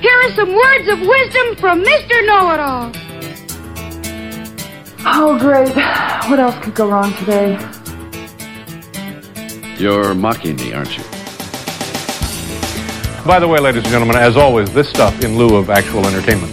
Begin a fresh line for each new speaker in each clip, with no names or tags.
here are some words of wisdom from Mr. Know It All.
Oh, great. What else could go wrong today?
You're mocking me, aren't you?
By the way, ladies and gentlemen, as always, this stuff in lieu of actual entertainment.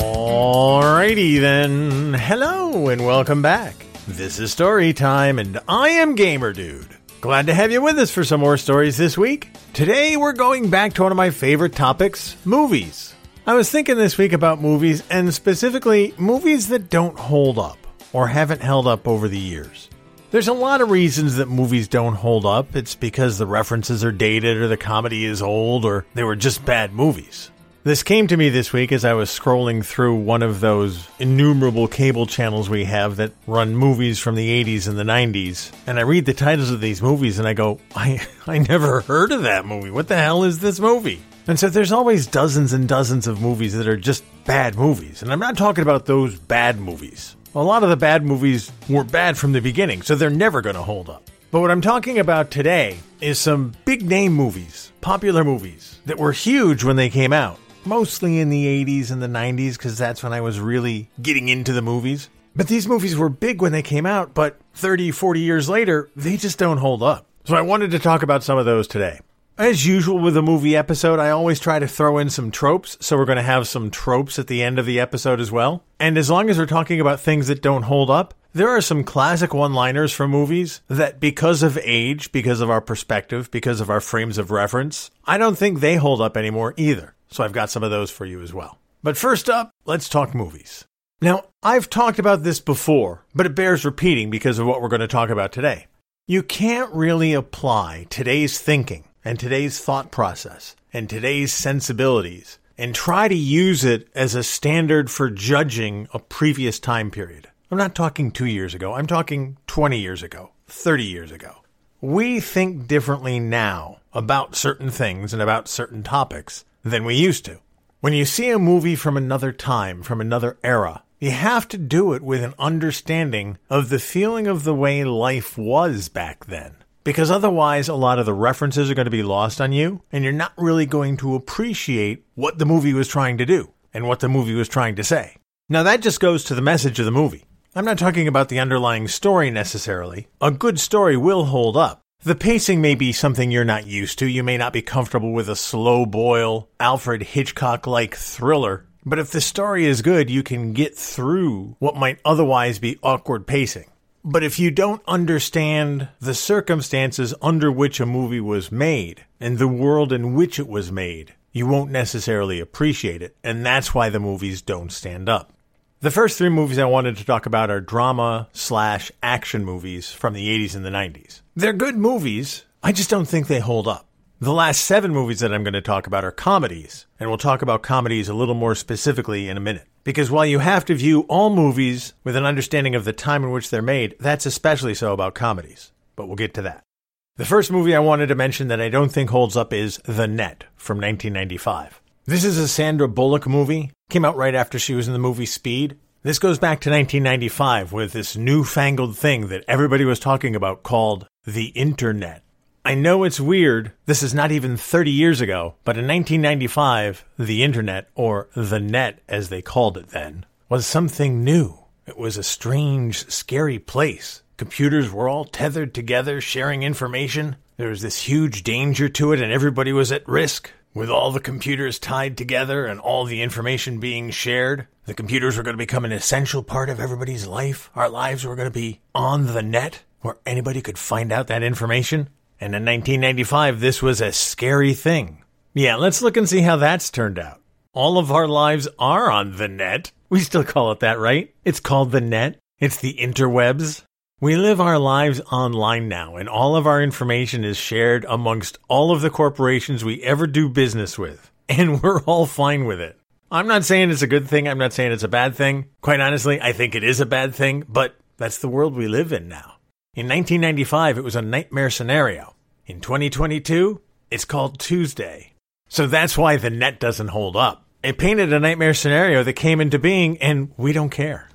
Alrighty then. Hello and welcome back. This is Story Time, and I am Gamer Dude. Glad to have you with us for some more stories this week. Today we're going back to one of my favorite topics movies. I was thinking this week about movies, and specifically movies that don't hold up or haven't held up over the years. There's a lot of reasons that movies don't hold up. It's because the references are dated, or the comedy is old, or they were just bad movies. This came to me this week as I was scrolling through one of those innumerable cable channels we have that run movies from the 80s and the 90s. And I read the titles of these movies and I go, I, I never heard of that movie. What the hell is this movie? And so there's always dozens and dozens of movies that are just bad movies. And I'm not talking about those bad movies. A lot of the bad movies were bad from the beginning, so they're never going to hold up. But what I'm talking about today is some big name movies, popular movies, that were huge when they came out. Mostly in the 80s and the 90s, because that's when I was really getting into the movies. But these movies were big when they came out, but 30, 40 years later, they just don't hold up. So I wanted to talk about some of those today. As usual with a movie episode, I always try to throw in some tropes, so we're going to have some tropes at the end of the episode as well. And as long as we're talking about things that don't hold up, there are some classic one liners from movies that, because of age, because of our perspective, because of our frames of reference, I don't think they hold up anymore either. So I've got some of those for you as well. But first up, let's talk movies. Now, I've talked about this before, but it bears repeating because of what we're going to talk about today. You can't really apply today's thinking and today's thought process and today's sensibilities and try to use it as a standard for judging a previous time period. I'm not talking two years ago, I'm talking 20 years ago, 30 years ago. We think differently now about certain things and about certain topics than we used to. When you see a movie from another time, from another era, you have to do it with an understanding of the feeling of the way life was back then because otherwise a lot of the references are going to be lost on you and you're not really going to appreciate what the movie was trying to do and what the movie was trying to say. Now that just goes to the message of the movie. I'm not talking about the underlying story necessarily. A good story will hold up. The pacing may be something you're not used to. You may not be comfortable with a slow boil, Alfred Hitchcock like thriller. But if the story is good, you can get through what might otherwise be awkward pacing. But if you don't understand the circumstances under which a movie was made and the world in which it was made, you won't necessarily appreciate it. And that's why the movies don't stand up. The first three movies I wanted to talk about are drama slash action movies from the 80s and the 90s. They're good movies. I just don't think they hold up. The last seven movies that I'm going to talk about are comedies, and we'll talk about comedies a little more specifically in a minute. Because while you have to view all movies with an understanding of the time in which they're made, that's especially so about comedies. But we'll get to that. The first movie I wanted to mention that I don't think holds up is The Net from 1995. This is a Sandra Bullock movie. Came out right after she was in the movie Speed. This goes back to 1995 with this newfangled thing that everybody was talking about called the Internet. I know it's weird. This is not even 30 years ago, but in 1995, the internet, or the net as they called it then, was something new. It was a strange, scary place. Computers were all tethered together, sharing information. There was this huge danger to it, and everybody was at risk. With all the computers tied together and all the information being shared, the computers were going to become an essential part of everybody's life. Our lives were going to be on the net, where anybody could find out that information. And in 1995, this was a scary thing. Yeah, let's look and see how that's turned out. All of our lives are on the net. We still call it that, right? It's called the net. It's the interwebs. We live our lives online now, and all of our information is shared amongst all of the corporations we ever do business with. And we're all fine with it. I'm not saying it's a good thing. I'm not saying it's a bad thing. Quite honestly, I think it is a bad thing, but that's the world we live in now. In 1995, it was a nightmare scenario. In 2022, it's called Tuesday. So that's why the net doesn't hold up. It painted a nightmare scenario that came into being, and we don't care.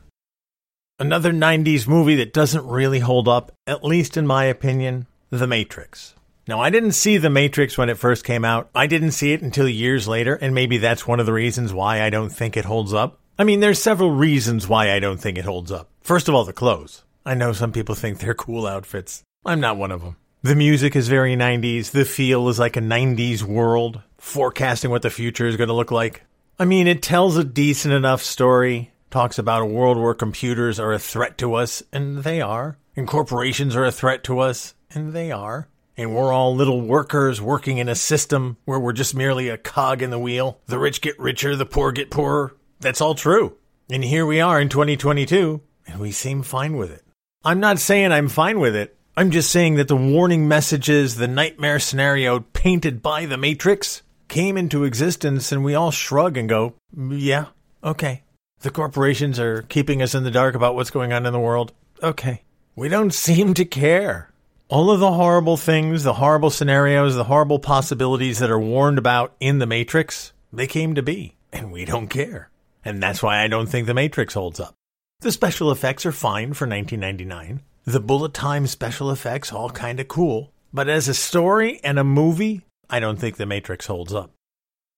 Another 90s movie that doesn't really hold up, at least in my opinion, The Matrix. Now, I didn't see The Matrix when it first came out. I didn't see it until years later, and maybe that's one of the reasons why I don't think it holds up. I mean, there's several reasons why I don't think it holds up. First of all, the clothes. I know some people think they're cool outfits. I'm not one of them. The music is very 90s. The feel is like a 90s world, forecasting what the future is going to look like. I mean, it tells a decent enough story, talks about a world where computers are a threat to us, and they are, and corporations are a threat to us, and they are, and we're all little workers working in a system where we're just merely a cog in the wheel. The rich get richer, the poor get poorer. That's all true. And here we are in 2022, and we seem fine with it. I'm not saying I'm fine with it. I'm just saying that the warning messages, the nightmare scenario painted by the Matrix came into existence and we all shrug and go, yeah, okay. The corporations are keeping us in the dark about what's going on in the world. Okay. We don't seem to care. All of the horrible things, the horrible scenarios, the horrible possibilities that are warned about in the Matrix, they came to be, and we don't care. And that's why I don't think the Matrix holds up. The special effects are fine for 1999. The bullet time special effects all kind of cool, but as a story and a movie, I don't think The Matrix holds up.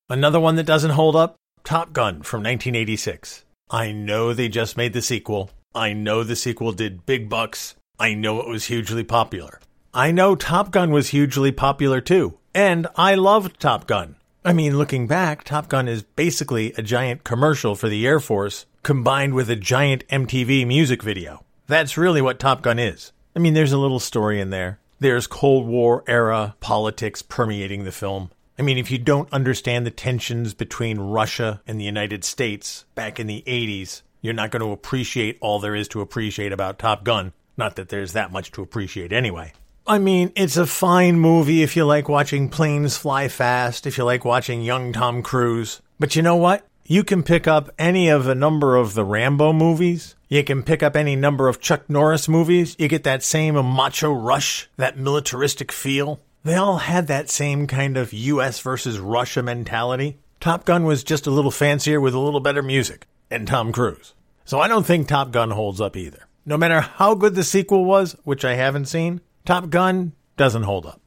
Another one that doesn't hold up, Top Gun from 1986. I know they just made the sequel. I know the sequel did big bucks. I know it was hugely popular. I know Top Gun was hugely popular too, and I loved Top Gun. I mean, looking back, Top Gun is basically a giant commercial for the Air Force combined with a giant MTV music video. That's really what Top Gun is. I mean, there's a little story in there. There's Cold War era politics permeating the film. I mean, if you don't understand the tensions between Russia and the United States back in the 80s, you're not going to appreciate all there is to appreciate about Top Gun. Not that there's that much to appreciate anyway. I mean, it's a fine movie if you like watching planes fly fast, if you like watching young Tom Cruise. But you know what? You can pick up any of a number of the Rambo movies. You can pick up any number of Chuck Norris movies. You get that same macho rush, that militaristic feel. They all had that same kind of US versus Russia mentality. Top Gun was just a little fancier with a little better music, and Tom Cruise. So I don't think Top Gun holds up either. No matter how good the sequel was, which I haven't seen, Top Gun doesn't hold up.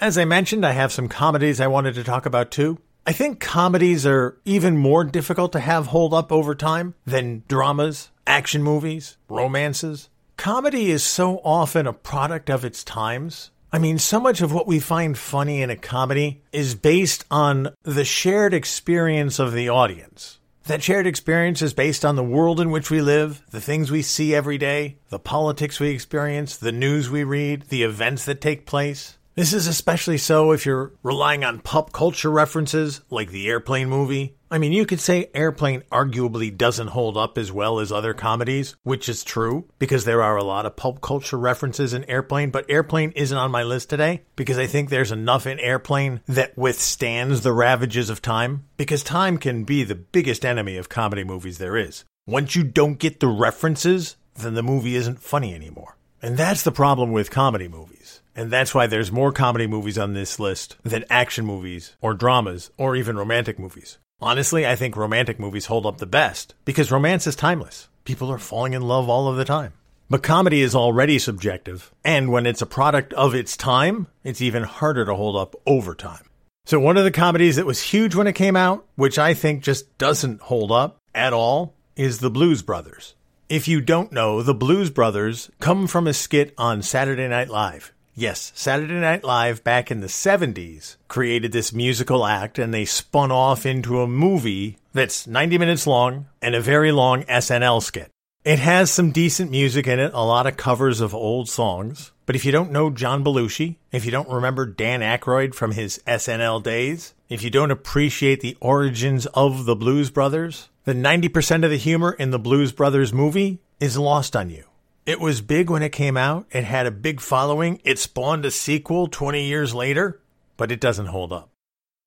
As I mentioned, I have some comedies I wanted to talk about too. I think comedies are even more difficult to have hold up over time than dramas, action movies, romances. Comedy is so often a product of its times. I mean, so much of what we find funny in a comedy is based on the shared experience of the audience. That shared experience is based on the world in which we live, the things we see every day, the politics we experience, the news we read, the events that take place. This is especially so if you're relying on pop culture references like the Airplane movie. I mean, you could say Airplane arguably doesn't hold up as well as other comedies, which is true because there are a lot of pulp culture references in Airplane, but Airplane isn't on my list today because I think there's enough in Airplane that withstands the ravages of time because time can be the biggest enemy of comedy movies there is. Once you don't get the references, then the movie isn't funny anymore. And that's the problem with comedy movies. And that's why there's more comedy movies on this list than action movies or dramas or even romantic movies. Honestly, I think romantic movies hold up the best because romance is timeless. People are falling in love all of the time. But comedy is already subjective, and when it's a product of its time, it's even harder to hold up over time. So, one of the comedies that was huge when it came out, which I think just doesn't hold up at all, is The Blues Brothers. If you don't know, the Blues Brothers come from a skit on Saturday Night Live. Yes, Saturday Night Live back in the 70s created this musical act and they spun off into a movie that's 90 minutes long and a very long SNL skit. It has some decent music in it, a lot of covers of old songs. But if you don't know John Belushi, if you don't remember Dan Aykroyd from his SNL days, if you don't appreciate the origins of the Blues Brothers, then 90% of the humor in the Blues Brothers movie is lost on you. It was big when it came out. It had a big following. It spawned a sequel 20 years later, but it doesn't hold up.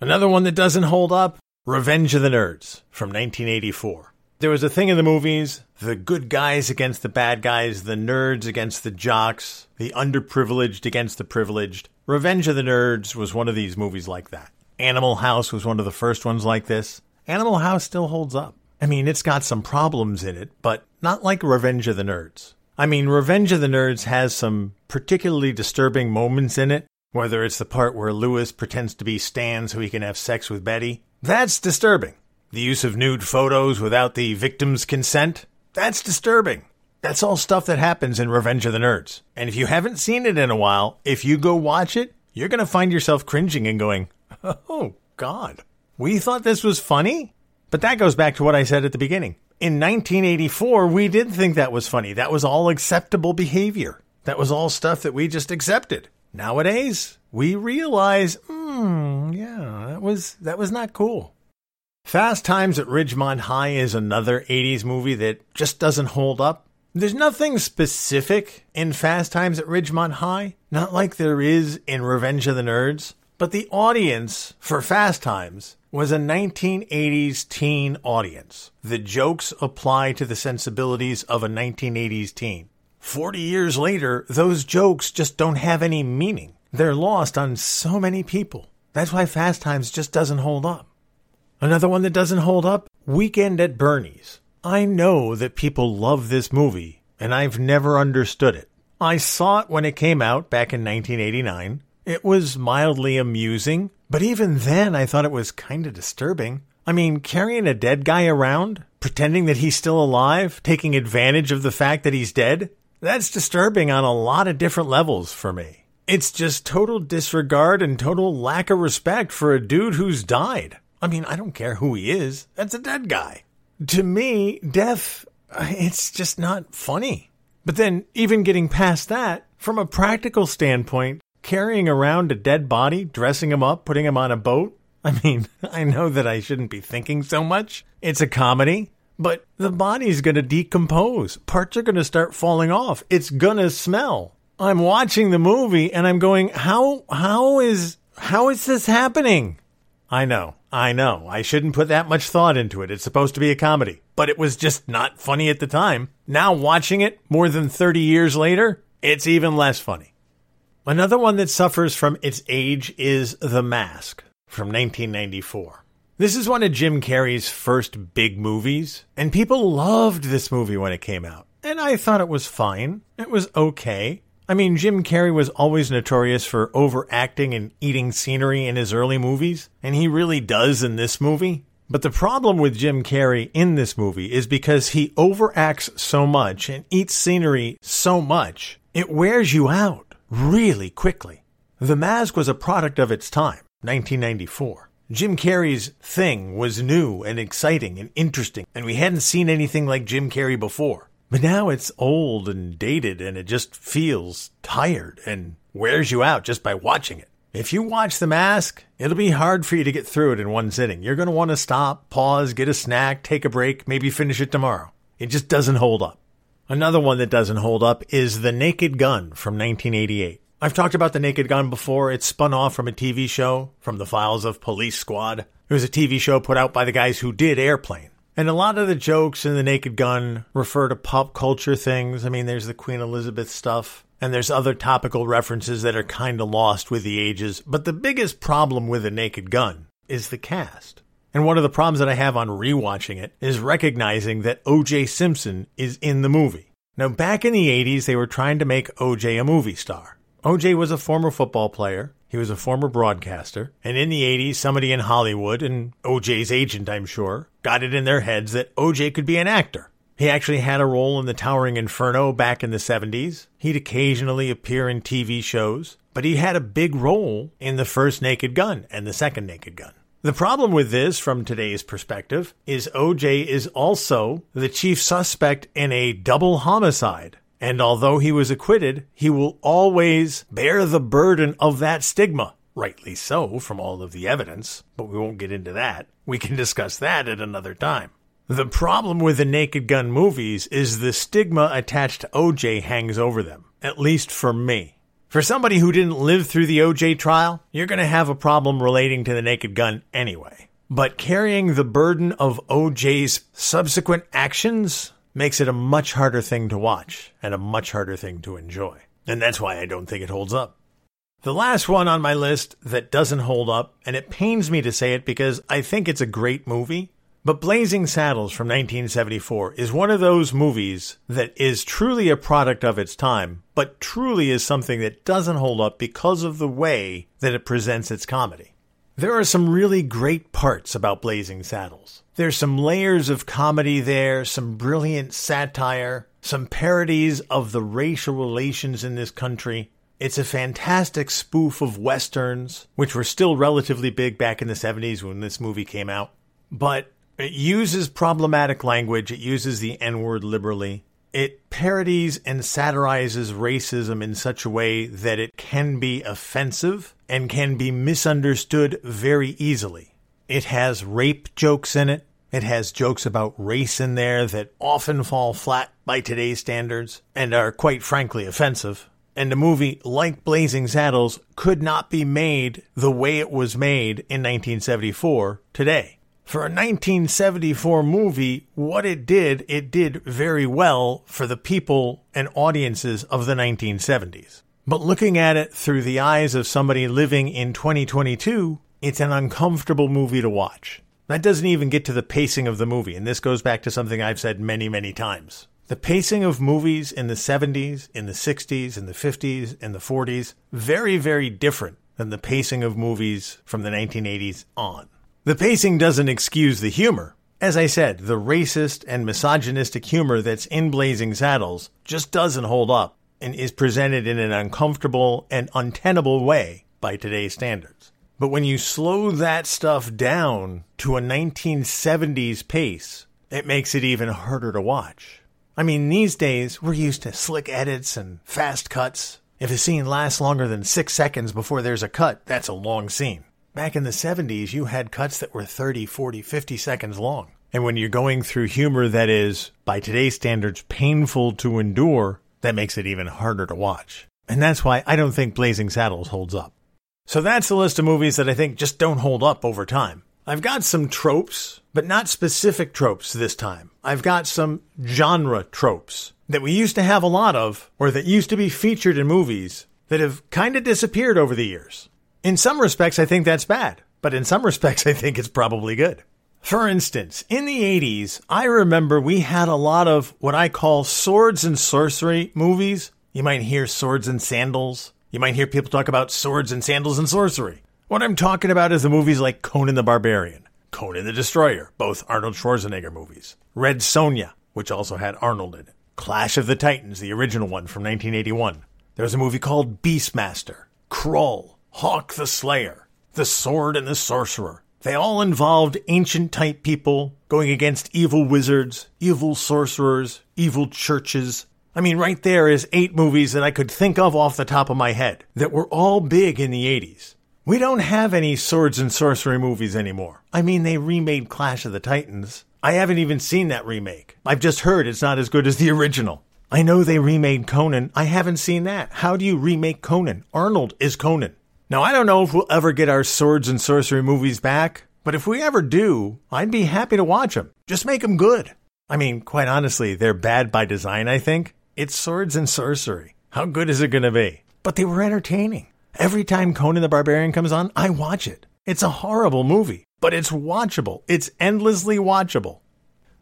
Another one that doesn't hold up Revenge of the Nerds from 1984. There was a thing in the movies the good guys against the bad guys, the nerds against the jocks, the underprivileged against the privileged. Revenge of the Nerds was one of these movies like that. Animal House was one of the first ones like this. Animal House still holds up. I mean, it's got some problems in it, but not like Revenge of the Nerds. I mean, Revenge of the Nerds has some particularly disturbing moments in it whether it's the part where Lewis pretends to be Stan so he can have sex with Betty. That's disturbing. The use of nude photos without the victim's consent. That's disturbing. That's all stuff that happens in Revenge of the Nerds. And if you haven't seen it in a while, if you go watch it, you're going to find yourself cringing and going, oh, God. We thought this was funny? But that goes back to what I said at the beginning. In 1984, we did think that was funny. That was all acceptable behavior. That was all stuff that we just accepted. Nowadays, we realize, hmm, yeah, that was that was not cool. Fast Times at Ridgemont High is another 80s movie that just doesn't hold up. There's nothing specific in Fast Times at Ridgemont High, not like there is in Revenge of the Nerds, but the audience for Fast Times was a 1980s teen audience. The jokes apply to the sensibilities of a 1980s teen. 40 years later, those jokes just don't have any meaning. They're lost on so many people. That's why Fast Times just doesn't hold up. Another one that doesn't hold up Weekend at Bernie's. I know that people love this movie, and I've never understood it. I saw it when it came out back in 1989. It was mildly amusing, but even then I thought it was kind of disturbing. I mean, carrying a dead guy around, pretending that he's still alive, taking advantage of the fact that he's dead, that's disturbing on a lot of different levels for me. It's just total disregard and total lack of respect for a dude who's died. I mean, I don't care who he is. That's a dead guy. To me, death, it's just not funny. But then, even getting past that, from a practical standpoint, carrying around a dead body, dressing him up, putting him on a boat, I mean, I know that I shouldn't be thinking so much. It's a comedy, but the body's going to decompose. Parts are going to start falling off. It's going to smell. I'm watching the movie and I'm going, how, how is, how is this happening? I know. I know. I shouldn't put that much thought into it. It's supposed to be a comedy, but it was just not funny at the time. Now watching it more than 30 years later, it's even less funny. Another one that suffers from its age is The Mask from 1994. This is one of Jim Carrey's first big movies, and people loved this movie when it came out. And I thought it was fine. It was okay. I mean, Jim Carrey was always notorious for overacting and eating scenery in his early movies, and he really does in this movie. But the problem with Jim Carrey in this movie is because he overacts so much and eats scenery so much, it wears you out really quickly. The Mask was a product of its time, 1994. Jim Carrey's thing was new and exciting and interesting, and we hadn't seen anything like Jim Carrey before. But now it's old and dated and it just feels tired and wears you out just by watching it. If you watch The Mask, it'll be hard for you to get through it in one sitting. You're going to want to stop, pause, get a snack, take a break, maybe finish it tomorrow. It just doesn't hold up. Another one that doesn't hold up is The Naked Gun from 1988. I've talked about The Naked Gun before. It spun off from a TV show, from the files of Police Squad. It was a TV show put out by the guys who did Airplane. And a lot of the jokes in The Naked Gun refer to pop culture things. I mean, there's the Queen Elizabeth stuff, and there's other topical references that are kind of lost with the ages. But the biggest problem with The Naked Gun is the cast. And one of the problems that I have on rewatching it is recognizing that O.J. Simpson is in the movie. Now, back in the 80s, they were trying to make O.J. a movie star. O.J. was a former football player. He was a former broadcaster. And in the 80s, somebody in Hollywood, and OJ's agent, I'm sure, got it in their heads that OJ could be an actor. He actually had a role in The Towering Inferno back in the 70s. He'd occasionally appear in TV shows, but he had a big role in the first Naked Gun and the second Naked Gun. The problem with this, from today's perspective, is OJ is also the chief suspect in a double homicide and although he was acquitted, he will always bear the burden of that stigma. Rightly so, from all of the evidence, but we won't get into that. We can discuss that at another time. The problem with the Naked Gun movies is the stigma attached to OJ hangs over them, at least for me. For somebody who didn't live through the OJ trial, you're going to have a problem relating to the Naked Gun anyway. But carrying the burden of OJ's subsequent actions makes it a much harder thing to watch and a much harder thing to enjoy. And that's why I don't think it holds up. The last one on my list that doesn't hold up, and it pains me to say it because I think it's a great movie, But Blazing Saddles from 1974 is one of those movies that is truly a product of its time, but truly is something that doesn't hold up because of the way that it presents its comedy. There are some really great parts about Blazing Saddles. There's some layers of comedy there, some brilliant satire, some parodies of the racial relations in this country. It's a fantastic spoof of westerns, which were still relatively big back in the 70s when this movie came out. But it uses problematic language, it uses the N word liberally. It parodies and satirizes racism in such a way that it can be offensive and can be misunderstood very easily. It has rape jokes in it. It has jokes about race in there that often fall flat by today's standards and are quite frankly offensive. And a movie like Blazing Saddles could not be made the way it was made in 1974 today. For a 1974 movie, what it did, it did very well for the people and audiences of the 1970s. But looking at it through the eyes of somebody living in 2022, it's an uncomfortable movie to watch. That doesn't even get to the pacing of the movie, and this goes back to something I've said many, many times. The pacing of movies in the 70s, in the 60s, in the 50s, in the 40s, very, very different than the pacing of movies from the 1980s on. The pacing doesn't excuse the humor. As I said, the racist and misogynistic humor that's in Blazing Saddles just doesn't hold up and is presented in an uncomfortable and untenable way by today's standards. But when you slow that stuff down to a 1970s pace, it makes it even harder to watch. I mean, these days, we're used to slick edits and fast cuts. If a scene lasts longer than six seconds before there's a cut, that's a long scene. Back in the 70s, you had cuts that were 30, 40, 50 seconds long. And when you're going through humor that is, by today's standards, painful to endure, that makes it even harder to watch. And that's why I don't think Blazing Saddles holds up. So that's the list of movies that I think just don't hold up over time. I've got some tropes, but not specific tropes this time. I've got some genre tropes that we used to have a lot of, or that used to be featured in movies that have kind of disappeared over the years. In some respects, I think that's bad, but in some respects, I think it's probably good. For instance, in the 80s, I remember we had a lot of what I call swords and sorcery movies. You might hear swords and sandals. You might hear people talk about swords and sandals and sorcery. What I'm talking about is the movies like Conan the Barbarian, Conan the Destroyer, both Arnold Schwarzenegger movies, Red Sonja, which also had Arnold in it, Clash of the Titans, the original one from 1981. There was a movie called Beastmaster, Krull, Hawk the Slayer, the Sword and the Sorcerer. They all involved ancient type people going against evil wizards, evil sorcerers, evil churches. I mean, right there is eight movies that I could think of off the top of my head that were all big in the 80s. We don't have any swords and sorcery movies anymore. I mean, they remade Clash of the Titans. I haven't even seen that remake. I've just heard it's not as good as the original. I know they remade Conan. I haven't seen that. How do you remake Conan? Arnold is Conan. Now, I don't know if we'll ever get our swords and sorcery movies back, but if we ever do, I'd be happy to watch them. Just make them good. I mean, quite honestly, they're bad by design, I think. It's swords and sorcery. How good is it going to be? But they were entertaining. Every time Conan the Barbarian comes on, I watch it. It's a horrible movie, but it's watchable. It's endlessly watchable.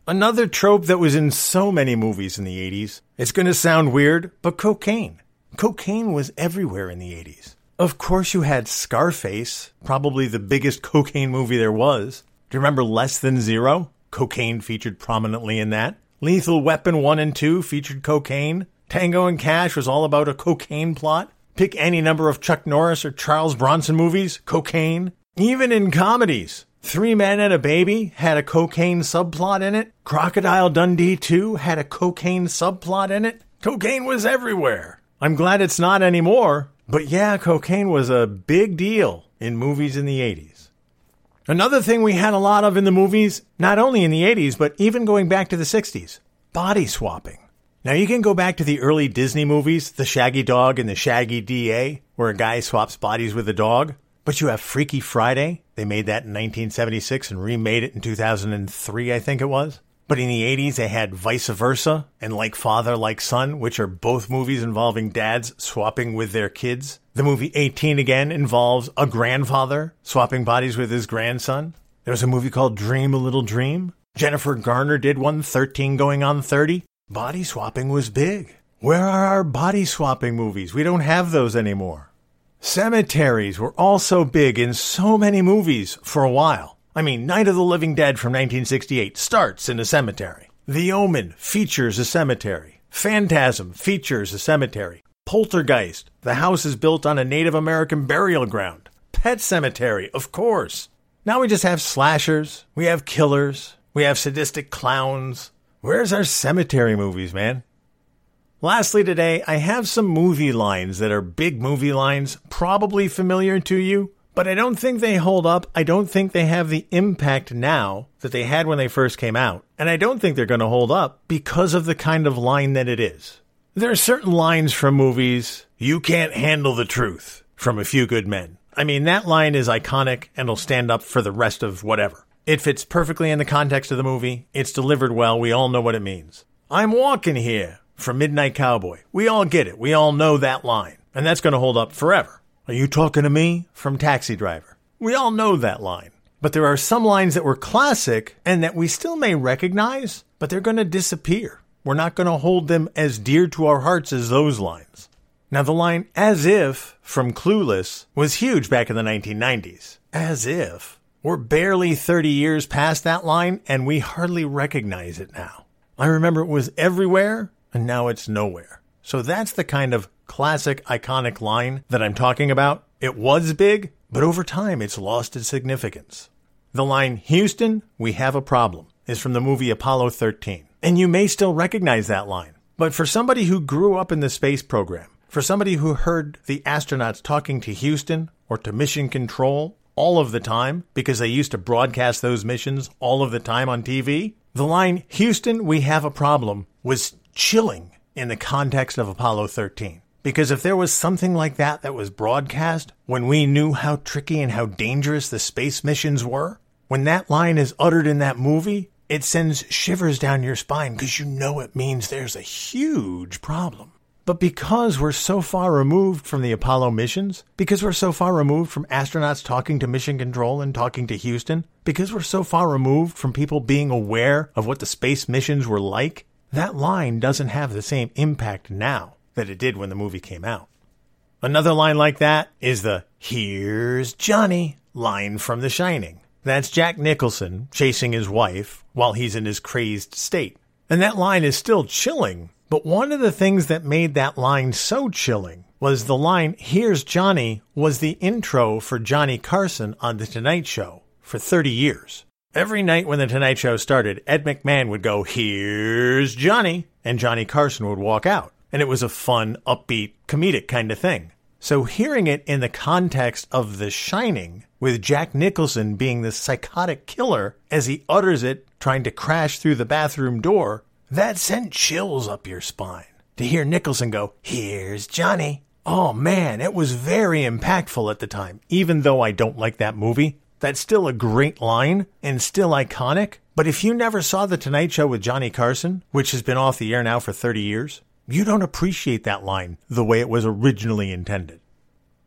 Another trope that was in so many movies in the 80s, it's going to sound weird, but cocaine. Cocaine was everywhere in the 80s. Of course, you had Scarface, probably the biggest cocaine movie there was. Do you remember Less Than Zero? Cocaine featured prominently in that. Lethal Weapon 1 and 2 featured cocaine. Tango and Cash was all about a cocaine plot. Pick any number of Chuck Norris or Charles Bronson movies, cocaine. Even in comedies, Three Men and a Baby had a cocaine subplot in it. Crocodile Dundee 2 had a cocaine subplot in it. Cocaine was everywhere. I'm glad it's not anymore, but yeah, cocaine was a big deal in movies in the 80s. Another thing we had a lot of in the movies, not only in the 80s, but even going back to the 60s body swapping. Now, you can go back to the early Disney movies, The Shaggy Dog and The Shaggy DA, where a guy swaps bodies with a dog. But you have Freaky Friday. They made that in 1976 and remade it in 2003, I think it was. But in the 80s, they had Vice Versa and Like Father, Like Son, which are both movies involving dads swapping with their kids. The movie 18 again involves a grandfather swapping bodies with his grandson. There was a movie called Dream a Little Dream, Jennifer Garner did one 13 going on 30. Body swapping was big. Where are our body swapping movies? We don't have those anymore. Cemeteries were also big in so many movies for a while. I mean, Night of the Living Dead from 1968 starts in a cemetery. The Omen features a cemetery. Phantasm features a cemetery. Poltergeist, the house is built on a Native American burial ground. Pet Sematary, of course. Now we just have slashers, we have killers, we have sadistic clowns. Where's our cemetery movies, man? Lastly, today, I have some movie lines that are big movie lines, probably familiar to you, but I don't think they hold up. I don't think they have the impact now that they had when they first came out. And I don't think they're going to hold up because of the kind of line that it is. There are certain lines from movies, you can't handle the truth, from A Few Good Men. I mean, that line is iconic and will stand up for the rest of whatever. It fits perfectly in the context of the movie. It's delivered well. We all know what it means. I'm walking here from Midnight Cowboy. We all get it. We all know that line. And that's going to hold up forever. Are you talking to me? From Taxi Driver. We all know that line. But there are some lines that were classic and that we still may recognize, but they're going to disappear. We're not going to hold them as dear to our hearts as those lines. Now, the line as if from Clueless was huge back in the 1990s. As if. We're barely 30 years past that line and we hardly recognize it now. I remember it was everywhere and now it's nowhere. So that's the kind of classic iconic line that I'm talking about. It was big, but over time it's lost its significance. The line, Houston, we have a problem, is from the movie Apollo 13. And you may still recognize that line. But for somebody who grew up in the space program, for somebody who heard the astronauts talking to Houston or to Mission Control all of the time, because they used to broadcast those missions all of the time on TV, the line, Houston, we have a problem, was chilling in the context of Apollo 13. Because if there was something like that that was broadcast when we knew how tricky and how dangerous the space missions were, when that line is uttered in that movie, it sends shivers down your spine because you know it means there's a huge problem. But because we're so far removed from the Apollo missions, because we're so far removed from astronauts talking to Mission Control and talking to Houston, because we're so far removed from people being aware of what the space missions were like, that line doesn't have the same impact now that it did when the movie came out. Another line like that is the Here's Johnny line from The Shining. That's Jack Nicholson chasing his wife while he's in his crazed state. And that line is still chilling, but one of the things that made that line so chilling was the line, Here's Johnny, was the intro for Johnny Carson on The Tonight Show for 30 years. Every night when The Tonight Show started, Ed McMahon would go, Here's Johnny, and Johnny Carson would walk out. And it was a fun, upbeat, comedic kind of thing. So hearing it in the context of The Shining, with Jack Nicholson being the psychotic killer as he utters it, trying to crash through the bathroom door, that sent chills up your spine. To hear Nicholson go, Here's Johnny. Oh man, it was very impactful at the time, even though I don't like that movie. That's still a great line and still iconic. But if you never saw The Tonight Show with Johnny Carson, which has been off the air now for 30 years, you don't appreciate that line the way it was originally intended.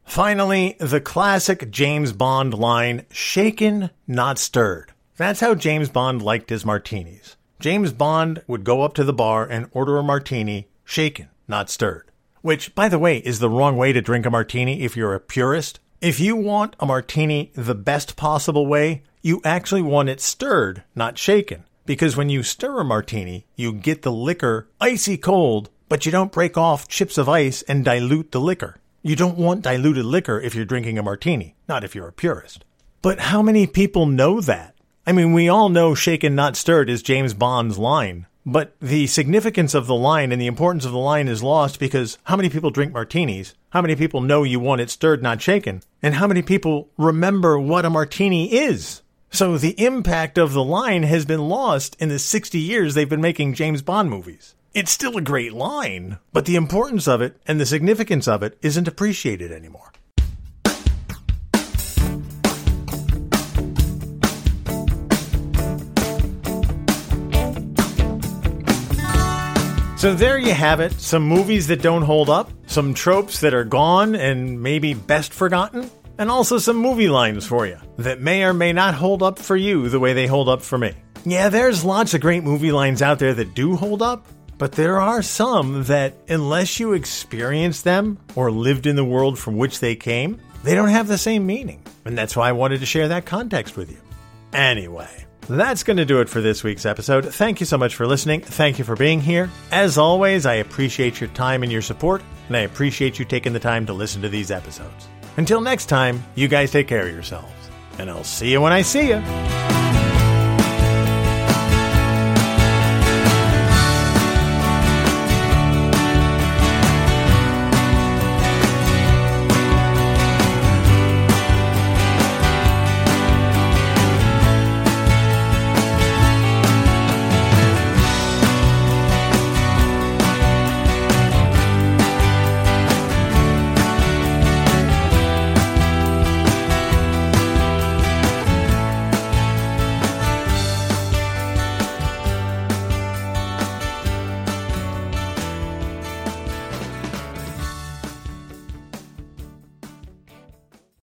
Finally, the classic James Bond line, shaken, not stirred. That's how James Bond liked his martinis. James Bond would go up to the bar and order a martini, shaken, not stirred. Which, by the way, is the wrong way to drink a martini if you're a purist. If you want a martini the best possible way, you actually want it stirred, not shaken. Because when you stir a martini, you get the liquor icy cold, but you don't break off chips of ice and dilute the liquor. You don't want diluted liquor if you're drinking a martini, not if you're a purist. But how many people know that? I mean, we all know shaken not stirred is James Bond's line, but the significance of the line and the importance of the line is lost because how many people drink martinis? How many people know you want it stirred, not shaken? And how many people remember what a martini is? So the impact of the line has been lost in the 60 years they've been making James Bond movies. It's still a great line, but the importance of it and the significance of it isn't appreciated anymore. So there you have it. Some movies that don't hold up, some tropes that are gone and maybe best forgotten, and also some movie lines for you that may or may not hold up for you the way they hold up for me. Yeah, there's lots of great movie lines out there that do hold up, but there are some that, unless you experienced them or lived in the world from which they came, they don't have the same meaning. And that's why I wanted to share that context with you. Anyway, that's going to do it for this week's episode. Thank you so much for listening. Thank you for being here. As always, I appreciate your time and your support, and I appreciate you taking the time to listen to these episodes. Until next time, you guys take care of yourselves, and I'll see you when I see you.